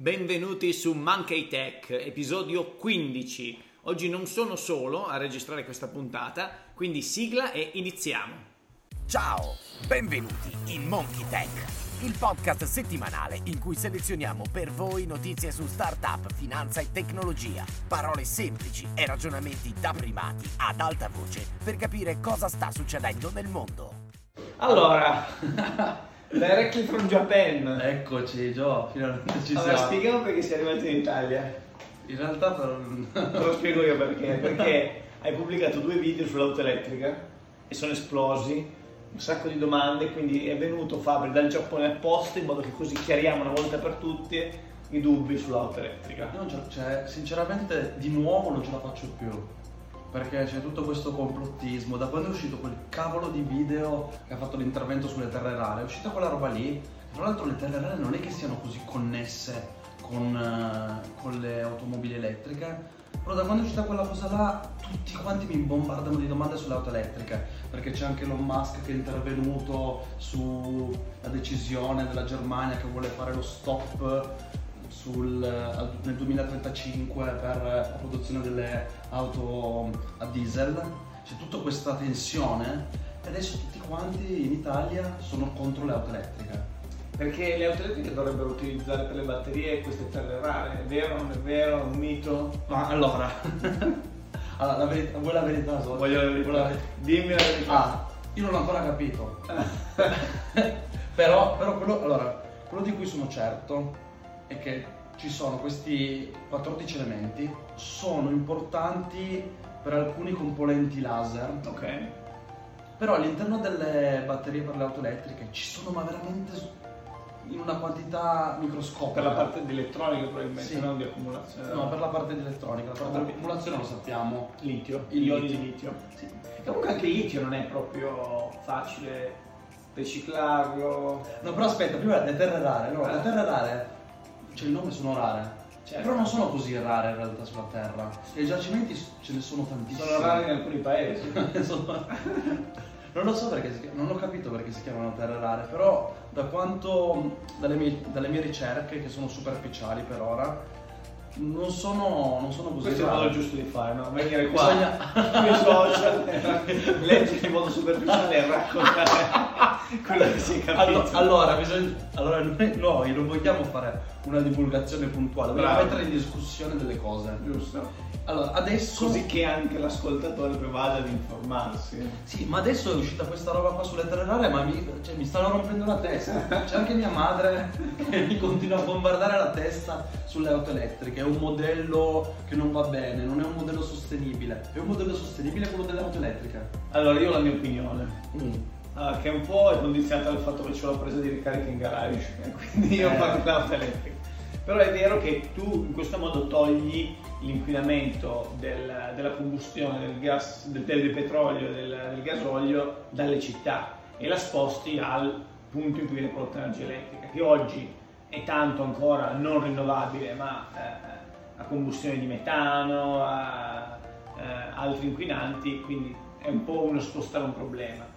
Benvenuti su Monkey Tech, episodio 15. Oggi non sono solo a registrare questa puntata, quindi sigla e iniziamo. Ciao, benvenuti in Monkey Tech, il podcast settimanale in cui selezioniamo per voi notizie su startup, finanza e tecnologia, parole semplici e ragionamenti da primati ad alta voce per capire cosa sta succedendo nel mondo. Allora, directly from Japan. Eccoci Gio, finalmente ci Allora, siamo. spieghiamo perché sei arrivato in Italia. In realtà per... Te lo spiego io perché. Perché hai pubblicato due video sull'auto elettrica e sono esplosi, un sacco di domande, quindi è venuto Fabri dal Giappone apposta in modo che così chiariamo una volta per tutte i dubbi sull'auto elettrica. Ce- cioè, sinceramente di nuovo non ce la faccio più. Perché c'è tutto questo complottismo. Da quando è uscito quel cavolo di video che ha fatto l'intervento sulle terre rare, è uscita quella roba lì. Tra l'altro le terre rare non è che siano così connesse con, eh, con le automobili elettriche. Però da quando è uscita quella cosa là, tutti quanti mi bombardano di domande sulle auto elettriche. Perché c'è anche Elon Musk che è intervenuto sulla decisione della Germania che vuole fare lo stop sul- al- nel 2035 per la produzione delle auto a diesel. C'è tutta questa tensione e adesso tutti quanti in Italia sono contro le auto elettriche. Perché le auto elettriche dovrebbero utilizzare per le batterie queste terre rare, è vero, non è vero, è un mito? Ma allora, allora la verità, vuoi la verità? Sol? Voglio la verità. Dimmi la verità. Ah, io non ho ancora capito. però, però quello, allora, quello di cui sono certo è che ci sono questi 14 elementi, sono importanti per alcuni componenti laser, Ok. però all'interno delle batterie per le auto elettriche ci sono ma veramente in una quantità microscopica. Per la parte di elettronica probabilmente, Sì. non di accumulazione. No, per la parte di elettronica, la parte di accumulazione lo sappiamo. litio, Il ioni litio. di litio. Sì. Comunque anche il litio non è proprio facile riciclarlo. No, però aspetta, prima le terre rare, no, le terre rare, cioè il nome sono rare, Certo. però non sono così rare in realtà sulla Terra. E i giacimenti ce ne sono tantissimi. Sono rari in alcuni paesi. Non lo so perché si non ho capito perché si chiamano terre rare, però da quanto dalle mie, dalle mie ricerche, che sono superficiali per ora, non sono, non sono così Questo è il rare. modo giusto di fare, no? Venire qua Bisogna- sui social, leggere in modo superficiale e raccontare quello che si capito. Allo- Allora, bisogna- allora noi, noi non vogliamo fare una divulgazione puntuale, vogliamo Bravo. mettere in discussione delle cose. Giusto. Allora, adesso. Così che anche l'ascoltatore poi vada ad informarsi. Sì, ma adesso è uscita questa roba qua sulle terre rare, ma mi, cioè, mi stanno rompendo la testa. C'è anche mia madre che mi continua a bombardare la testa sulle auto elettriche. È un modello che non va bene, non è un modello sostenibile. È un modello sostenibile quello delle auto elettriche. Allora, io ho la mia opinione. Ah, che un po' è condizionata dal fatto che ho la presa di ricarica in garage, quindi io Eh. parlo di auto elettrica. Però è vero che tu in questo modo togli l'inquinamento del- della combustione del gas, del, del petrolio del, gasolio dalle città e la sposti al punto in cui viene prodotta energia elettrica, che oggi è tanto ancora non rinnovabile, ma eh, a combustione di metano, a eh, altri inquinanti, quindi è un po' uno spostare un problema.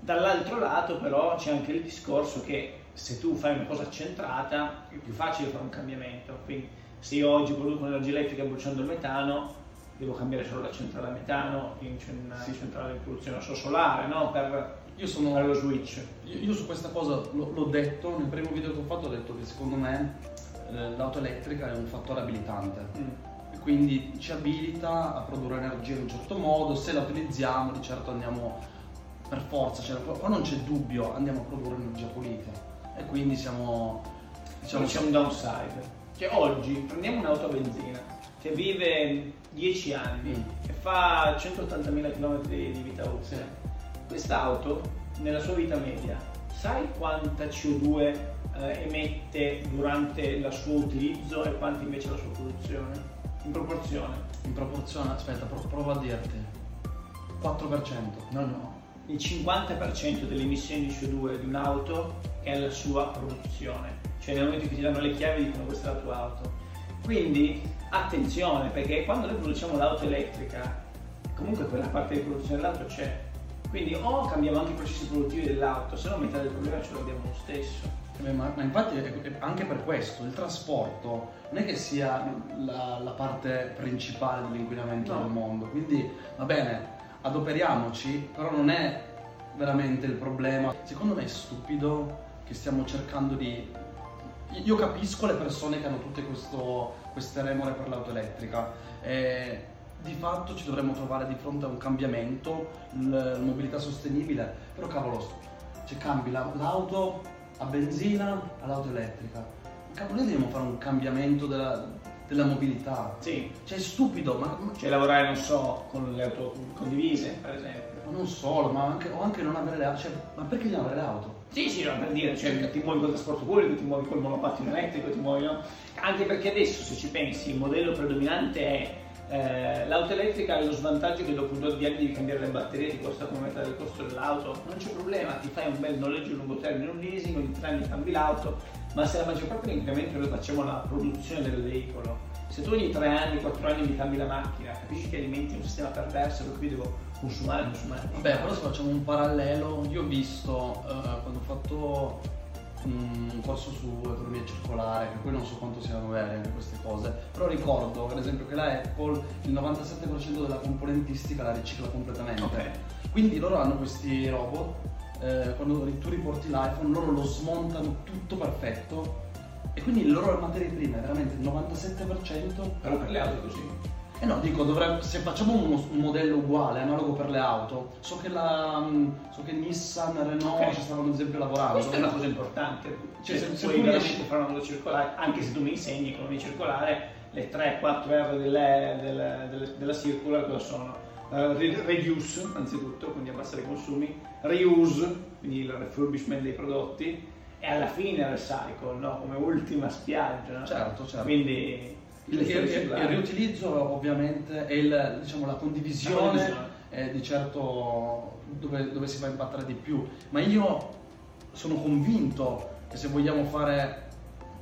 Dall'altro lato però c'è anche il discorso che se tu fai una cosa centrata è più facile fare un cambiamento, quindi se io oggi produco energia elettrica bruciando il metano, devo cambiare solo la centrale a metano in una centrale di produzione a solare, no? Per Io sono. fare lo switch. Io, io su questa cosa l'ho, l'ho detto, nel primo video che ho fatto ho detto che secondo me eh, l'auto elettrica è un fattore abilitante. E quindi ci abilita a produrre energia in un certo modo, se la utilizziamo di certo andiamo per forza, cioè, qua non c'è dubbio, andiamo a produrre energia pulita e quindi siamo Diciamo c'è un downside. Che oggi prendiamo un'auto a benzina che vive 10 anni Mm. e fa 180.000 km di vita utile. Sì. Quest'auto, nella sua vita media, sai quanta CO2 eh, emette durante il suo utilizzo e quanto invece la sua produzione? In proporzione. in proporzione, aspetta, pro- provo a dirti 4%. No, no. Il 50% delle emissioni di CO2 di un'auto è la sua produzione. Cioè nel momento che ti danno le chiavi dicono questa è la tua auto. Quindi attenzione perché quando noi produciamo l'auto elettrica, comunque quella parte di produzione dell'auto c'è. Quindi o cambiamo anche i processi produttivi dell'auto, se no metà del problema ce l'abbiamo lo stesso. Eh, ma, ma, infatti anche per questo il trasporto non è che sia la, la parte principale dell'inquinamento no. del mondo, quindi va bene, adoperiamoci, però non è veramente il problema. Secondo me è stupido che stiamo cercando di... Io capisco le persone che hanno tutte questo, queste remore per l'auto elettrica. E di fatto ci dovremmo trovare di fronte a un cambiamento, la mobilità sostenibile, però cavolo, cioè cambi l'auto a benzina all'auto elettrica. Cavolo, noi dobbiamo fare un cambiamento della, della mobilità. Sì. Cioè è stupido, ma... Cioè lavorare, non so, con le auto condivise, per esempio. Ma non solo, ma anche, o anche non avere le auto. Cioè, ma perché non avere le auto? Sì, sì, no, per dire, cioè ti muovi col trasporto pubblico, ti muovi col monopattino elettrico, ti muovi, no? Anche perché adesso, se ci pensi, il modello predominante è eh, l'auto elettrica ha lo svantaggio che dopo un po' di anni devi cambiare le batterie, ti costa come metà del costo dell'auto, non c'è problema, ti fai un bel noleggio a lungo termine, un leasing, ogni tre anni cambi l'auto, ma se la maggior parte dell'incremento noi facciamo la produzione del veicolo, se tu ogni tre anni, quattro anni mi cambi la macchina, capisci che alimenti un sistema perverso per cui devo consumare, consumare. Vabbè, però se facciamo un parallelo, io ho visto uh, quando ho fatto un corso su economia circolare, che poi non so quanto siano vere anche queste cose, però ricordo ad esempio che la Apple il 97% della componentistica la ricicla completamente. Okay. Quindi loro hanno questi robot, eh, quando tu riporti l'iPhone loro lo smontano tutto perfetto e quindi le loro materie prime è veramente il 97%. Però per le auto così. Eh no, dico, dovrebbe, se facciamo uno, un modello uguale, analogo per le auto, so che, la, mm, so che Nissan, Renault okay. ci stavano ad esempio lavorando. Questa è una cosa importante, cioè, se, se puoi veramente fare una moto circolare, anche se tu mi insegni economia circolare, le 3-4 R delle, delle, delle, della circular cosa sono? Uh, reduce anzitutto, quindi abbassare i consumi, reuse, quindi il refurbishment dei prodotti, e alla fine recycle, no? come ultima spiaggia. Certo, certo. Quindi il, il, il, riutilizzo ovviamente è il, diciamo, la condivisione è di certo dove, dove, si va a impattare di più, ma io sono convinto che se vogliamo fare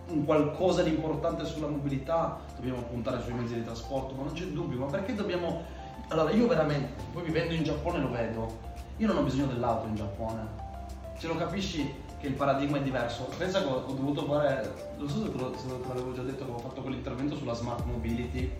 un qualcosa di importante sulla mobilità dobbiamo puntare sui mezzi di trasporto, ma non c'è dubbio, ma perché dobbiamo... Allora io veramente, poi vivendo in Giappone lo vedo, io non ho bisogno dell'auto in Giappone, ce lo capisci che il paradigma è diverso. Pensa che ho, ho dovuto fare, non so se se te l'avevo già detto che avevo fatto quell'intervento sulla smart mobility.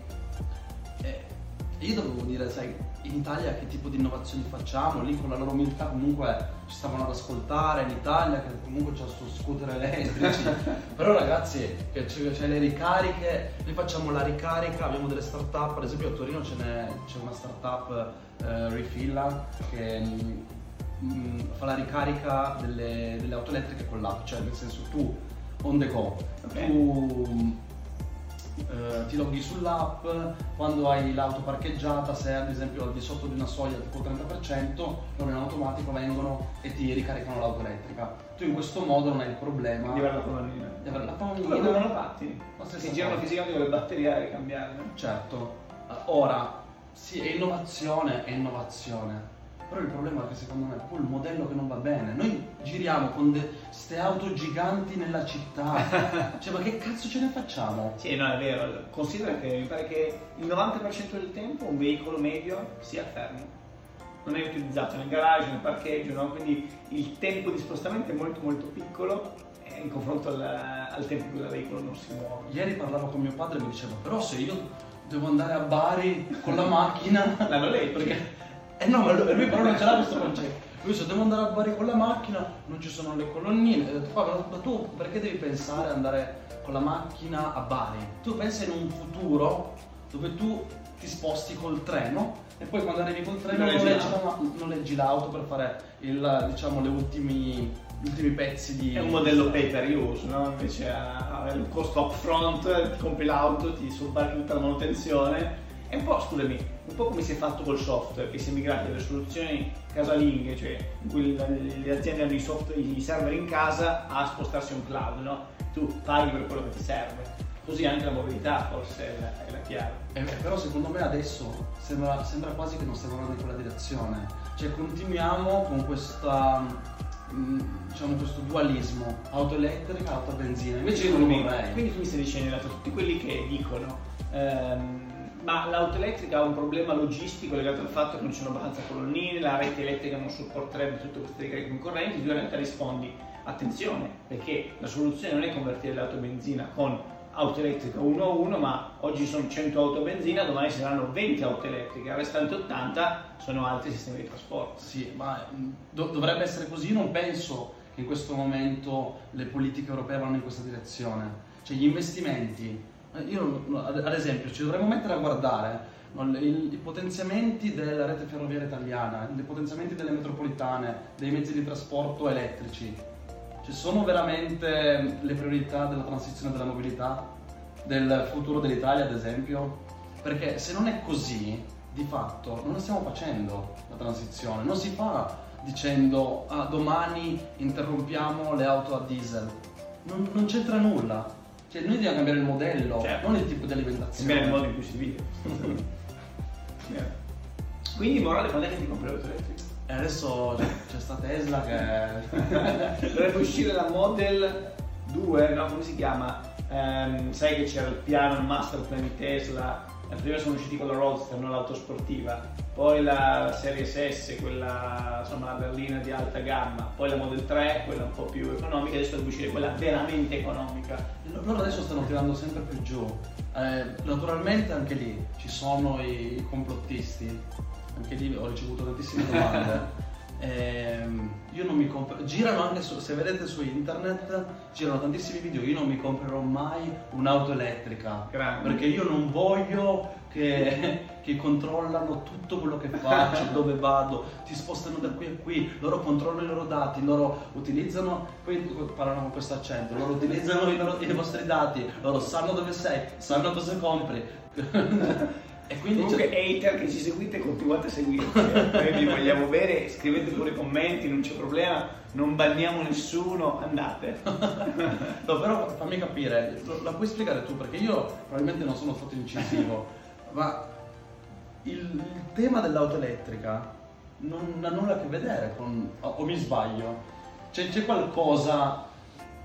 Io dovevo dire, sai, in Italia che tipo di innovazioni facciamo? Lì con la loro umiltà comunque ci stavano ad ascoltare, in Italia che comunque c'è sto scooter elettrici. Però ragazzi, c'è, c'è, le ricariche, noi facciamo la ricarica, abbiamo delle start-up, ad esempio a Torino ce n'è, c'è una start-up eh, Refilla che mh, fa la ricarica delle, delle, auto elettriche con l'app, cioè nel senso tu on the go, okay. tu eh, ti loghi sull'app, quando hai l'auto parcheggiata, se ad esempio al di sotto di una soglia tipo 30%, loro in automatico vengono e ti ricaricano l'auto elettrica. Tu in questo modo non hai il problema di avere la colonnina. Di avere la colonnina. Come non la patti? Si girano fisicamente con le batterie e cambiarle. Certo. Ora, sì, è innovazione, è innovazione però il problema è che secondo me è proprio il modello che non va bene. Noi giriamo con queste auto giganti nella città. cioè, ma che cazzo ce ne facciamo? Sì, no, è vero. Considera che mi pare che il 90% del tempo un veicolo medio sia fermo. Non è utilizzato nel garage, nel parcheggio, no? Quindi il tempo di spostamento è molto molto piccolo eh, in confronto al, al tempo in cui il veicolo non si muove. Ieri parlavo con mio padre e mi diceva, però se io devo andare a Bari con la macchina... L'hanno letto. Perché eh no, ma lui, lui però non ce l'ha questo concetto. Lui se devo andare a Bari con la macchina, non ci sono le colonnine. Ho detto, ma tu perché devi pensare ad andare con la macchina a Bari? Tu pensa in un futuro dove tu ti sposti col treno e poi quando arrivi col treno noleggi, noleggi l'auto per fare il, diciamo, le ultimi, gli ultimi pezzi di... È un modello pay per use, no? Invece ha il costo upfront, ti compri l'auto, ti sobbarchi tutta la manutenzione è un po', scusami, un po' come si è fatto col software, che si è migrati dalle soluzioni casalinghe, cioè in cui le aziende hanno i, software, i server in casa, a spostarsi un cloud, no? Tu paghi per quello che ti serve. Così anche la mobilità forse è la, è la chiave. Eh, però secondo me adesso sembra, sembra, quasi che non stiamo andando in quella direzione. Cioè continuiamo con questa mm, diciamo questo dualismo auto elettrica auto a benzina invece io non lo vorrei quindi tu mi stai dicendo a tutti quelli che dicono ehm, ma l'auto elettrica ha un problema logistico legato al fatto che non ci sono abbastanza colonnine, la rete elettrica non supporterebbe tutte queste ricariche concorrenti, tu in realtà rispondi attenzione, perché la soluzione non è convertire l'auto benzina con auto elettrica 1 a 1, ma oggi sono 100 auto benzina, domani saranno 20 auto elettriche, il restante 80 sono altri sistemi di trasporto. Sì, ma do- dovrebbe essere così, non penso che in questo momento le politiche europee vanno in questa direzione. Cioè gli investimenti, io ad esempio ci dovremmo mettere a guardare i potenziamenti della rete ferroviaria italiana, i potenziamenti delle metropolitane, dei mezzi di trasporto elettrici, ci sono veramente le priorità della transizione della mobilità, del futuro dell'Italia ad esempio? Perché se non è così, di fatto non stiamo facendo la transizione, non si fa dicendo ah, domani interrompiamo le auto a diesel, non, non c'entra nulla. Cioè noi dobbiamo cambiare il modello, certo. non il tipo di alimentazione. Cambiare il modo in cui si vive. Quindi morale quando è che ti compri l'auto elettrica? E adesso c'è sta Tesla che... Dovrebbe uscire la Model 2, no? Come si chiama? Um, sai che c'era il piano, il master plan di Tesla prima sono usciti con la Roadster, non l'auto sportiva, poi la Serie S, quella insomma la berlina di alta gamma, poi la Model 3, quella un po' più economica, adesso deve uscire quella veramente economica. Loro adesso stanno tirando sempre più giù. Eh, naturalmente anche lì ci sono i complottisti, anche lì ho ricevuto tantissime domande. Eh, io non mi compro, girano anche su, se vedete su internet, girano tantissimi video, io non mi comprerò mai un'auto elettrica, Grande. perché io non voglio che, che, controllano tutto quello che faccio, dove vado, ti spostano da qui a qui, loro controllano i loro dati, loro utilizzano, poi parlano con questo accento, loro utilizzano i, loro, i vostri dati, loro sanno dove sei, sanno cosa compri. E quindi Comunque hater che ci seguite continuate a seguirci, eh. noi vi vogliamo bene, scrivete pure commenti, non c'è problema, non banniamo nessuno, andate. no, però fammi capire, la puoi spiegare tu perché io probabilmente non sono stato incisivo, ma il, il tema dell'auto elettrica non ha nulla a che vedere con... o, o mi sbaglio? C'è, c'è qualcosa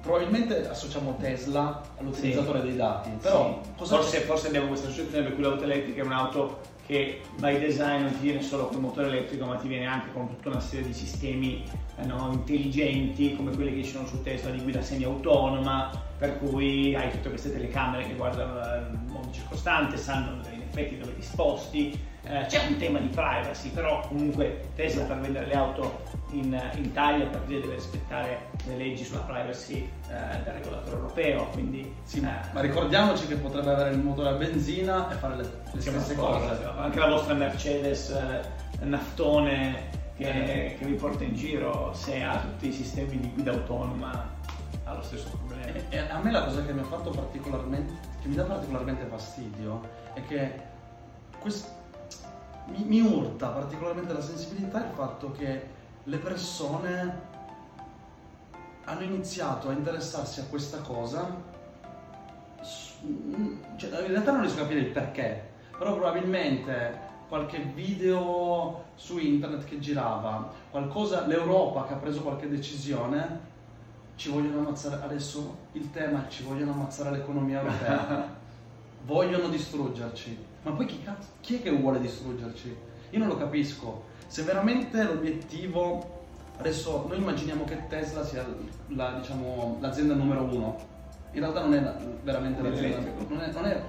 probabilmente associamo Tesla all'utilizzatore sì. dei dati, però sì. forse, forse, abbiamo questa associazione per cui l'auto elettrica è un'auto che by design non ti viene solo con il motore elettrico ma ti viene anche con tutta una serie di sistemi eh, no, intelligenti come quelli che ci sono su Tesla di guida semi-autonoma per cui hai tutte queste telecamere che guardano il mondo circostante, sanno in effetti dove ti sposti eh, c'è un tema di privacy, però comunque Tesla per vendere le auto in, in Italia per dire deve rispettare le leggi sulla privacy eh, del regolatore europeo. Quindi, sì, eh, ma ricordiamoci che potrebbe avere il motore a benzina e fare le, le stesse cose. Anche la vostra Mercedes eh, naftone che, che vi porta in giro, se ha tutti i sistemi di guida autonoma, ha lo stesso problema. E, e a me la cosa che mi ha fatto particolarmente, che mi dà particolarmente fastidio è che questo mi, mi urta particolarmente la sensibilità il fatto che le persone hanno iniziato a interessarsi a questa cosa cioè, in realtà non riesco a capire il perché però probabilmente qualche video su internet che girava qualcosa l'Europa che ha preso qualche decisione ci vogliono ammazzare adesso il tema ci vogliono ammazzare l'economia europea. Vogliono distruggerci ma poi chi, cazzo, chi è che vuole distruggerci? Io non lo capisco. Se veramente l'obiettivo... Adesso noi immaginiamo che Tesla sia la, diciamo, l'azienda numero uno. In realtà non è la, veramente l'azienda, non è, non è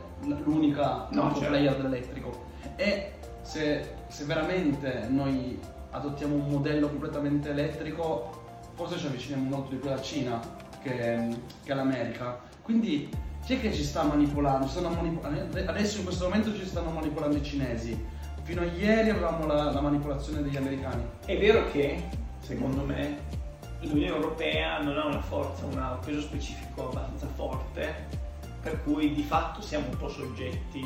l'unica no, certo. player dell'elettrico. E se, se veramente noi adottiamo un modello completamente elettrico, forse ci avviciniamo molto di più alla Cina che, che all'America. Quindi chi è che ci sta manipolando? Manipol- adesso in questo momento ci stanno manipolando i cinesi. Fino a ieri avevamo la, la manipolazione degli americani. È vero che, secondo me, l'Unione Europea non ha una forza, un peso specifico abbastanza forte, per cui di fatto siamo un po' soggetti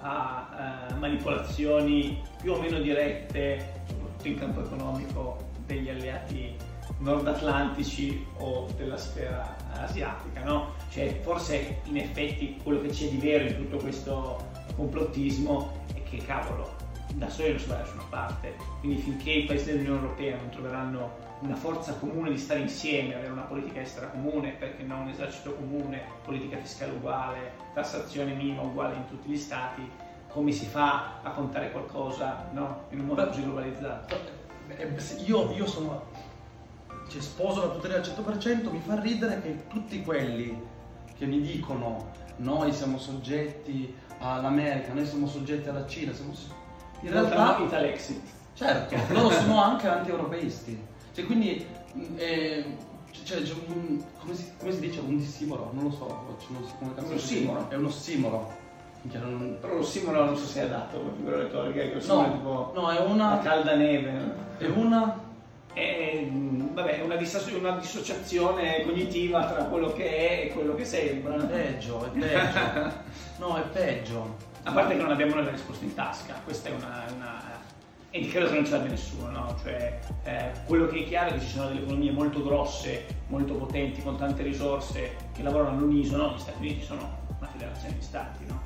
a uh, manipolazioni più o meno dirette, soprattutto in campo economico, degli alleati nord-atlantici o della sfera asiatica, no? Cioè, forse in effetti quello che c'è di vero in tutto questo complottismo è che, cavolo, da soli non si va da nessuna parte. Quindi finché i paesi dell'Unione Europea non troveranno una forza comune di stare insieme, avere una politica estera comune, perché non un esercito comune, politica fiscale uguale, tassazione minima uguale in tutti gli stati, come si fa a contare qualcosa no? in un mondo così globalizzato? Io, io sono cioè, sposo la tua teoria al 100%, mi fa ridere che tutti quelli che mi dicono noi siamo soggetti all'America, noi siamo soggetti alla Cina, siamo so- in realtà Italexit. certo, loro sono anche anti-europeisti. Cioè, quindi mh, eh, cioè, c'è un- come, si, come si dice un dissimoro? Non lo so, non so come cazzo Un si- ossimoro? È un. Minchia, non- Però lo simolo non so se è adatto come figura retorica, che simolo è tipo No, no, è la una. calda neve. no? È una. Vabbè, una, dissoci- una dissociazione cognitiva tra quello che è e quello che sembra. È peggio, è peggio. No, è peggio. A parte che non abbiamo noi la risposta in tasca, questa è una... una- e credo che non ce l'abbia nessuno, no? Cioè, eh, quello che è chiaro è che ci sono delle economie molto grosse, molto potenti, con tante risorse, che lavorano all'unisono, gli Stati Uniti sono una federazione di stati, no?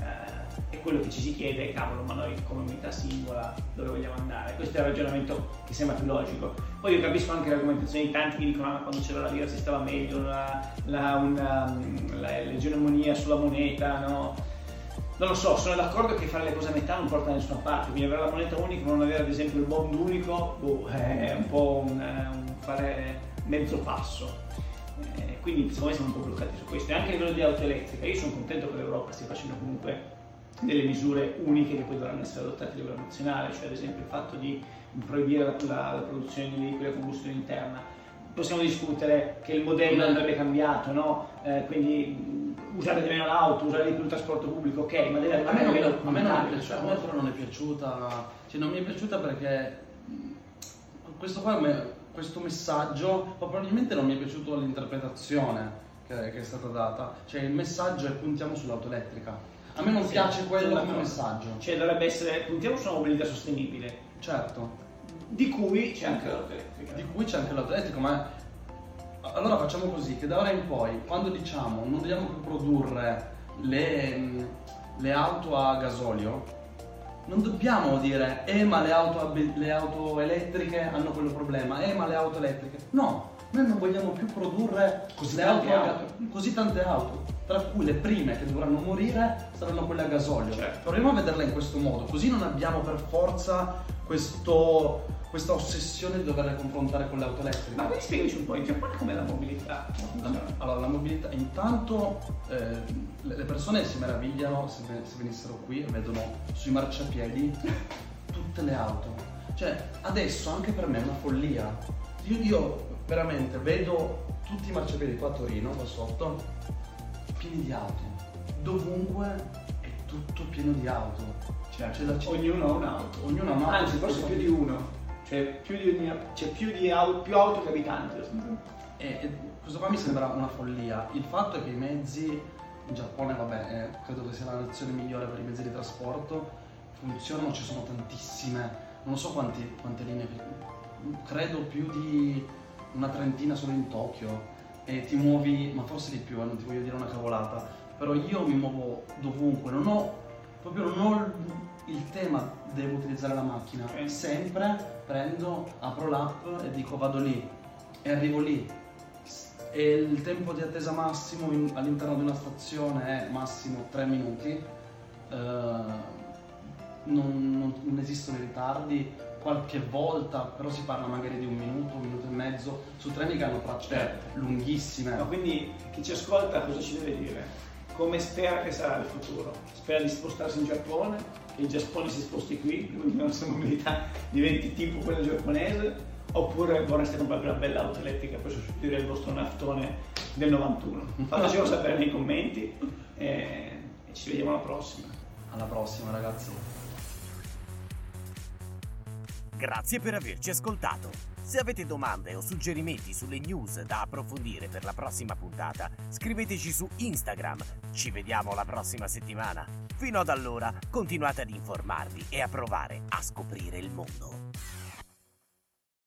Eh, e quello che ci si chiede è, cavolo, ma noi come unità singola dove vogliamo andare? Questo è il ragionamento che sembra più logico. Poi io capisco anche le argomentazioni di tanti che dicono ah, quando c'era la lira si stava meglio, la, la, una, la, l'egemonia sulla moneta, no? Non lo so, sono d'accordo che fare le cose a metà non porta da nessuna parte, quindi avere la moneta unica ma non avere ad esempio il bond unico boh, è un po' un, un fare mezzo passo. Quindi secondo me siamo un po' bloccati su questo. E anche a livello di auto elettrica, io sono contento che l'Europa stia facendo comunque delle misure uniche che poi dovranno essere adottate a livello nazionale, cioè ad esempio il fatto di proibire la, la- la produzione di veicoli a combustione interna. Possiamo discutere che il modello andrebbe cambiato, no? Eh, quindi mh, usare di meno l'auto, usare di più il trasporto pubblico, ok, ma deve A arrivare me, non, a a me non è piaciuta, cioè, a non è piaciuta, cioè non mi è piaciuta perché mh, questo qua, me- questo messaggio, ma probabilmente non mi è piaciuto l'interpretazione che, che è stata data, cioè il messaggio è puntiamo sull'auto elettrica. A me non Sì, piace quello come messaggio, Cioè dovrebbe essere, puntiamo su una mobilità sostenibile, certo, di cui c'è anche l'auto elettrica. di cui c'è anche l'auto elettrico, ma allora facciamo così, che da ora in poi, quando diciamo non dobbiamo più produrre le, le auto a gasolio, non dobbiamo dire, eh ma le auto, le auto elettriche hanno quello problema, eh ma le auto elettriche. No, noi non vogliamo più produrre Così tante auto, auto. così tante auto, tra cui le prime che dovranno morire saranno quelle a gasolio. Certo. Proviamo a vederla in questo modo, così non abbiamo per forza questo- questa ossessione di doverle confrontare con le auto elettriche. Ma quindi spiegaci un po', in Giappone com'è la mobilità? Allora, la mobilità, intanto eh, le persone si meravigliano se, se venissero qui e vedono sui marciapiedi tutte le auto. Cioè, adesso anche per me è una follia. Io, io veramente vedo tutti i marciapiedi qua a Torino, qua sotto, pieni di auto. Dovunque è tutto pieno di auto. Cioè, C'è la città- ognuno ha un'auto. Ognuno ha un'auto. Anzi, forse più di uno. Cioè, più di, ogni- c'è più, di au- più auto che abitanti. E, e questo qua mi sembra una follia. Il fatto è che i mezzi in Giappone, vabbè, eh, credo che sia la nazione migliore per i mezzi di trasporto, funzionano, ci sono tantissime, non so quanti- quante linee, credo più di una trentina solo in Tokyo e ti muovi, ma forse di più, eh, non ti voglio dire una cavolata, però io mi muovo dovunque, non ho, proprio non ho il, tema devo utilizzare la macchina, Ok. sempre prendo, apro l'app e dico vado lì e arrivo lì e il tempo di attesa massimo in- all'interno di una stazione è massimo 3 minuti, eh, non, non- non esistono i ritardi, qualche volta però si parla magari di un minuto, un minuto e mezzo, su treni che hanno tracce Certo. lunghissime. Ma quindi chi ci ascolta cosa ci deve dire? Come spera che sarà il futuro? Spera di spostarsi in Giappone, il Giappone si sposti qui, quindi la nostra mobilità diventi tipo quella giapponese, oppure vorreste comprare una bella auto elettrica per sostituire il vostro naftone del 91? Fatecelo sapere nei commenti e, e ci vediamo alla prossima. Alla prossima ragazzi. Grazie per averci ascoltato. Se avete domande o suggerimenti sulle news da approfondire per la prossima puntata, scriveteci su Instagram. Ci vediamo la prossima settimana. Fino ad allora, continuate ad informarvi e a provare a scoprire il mondo.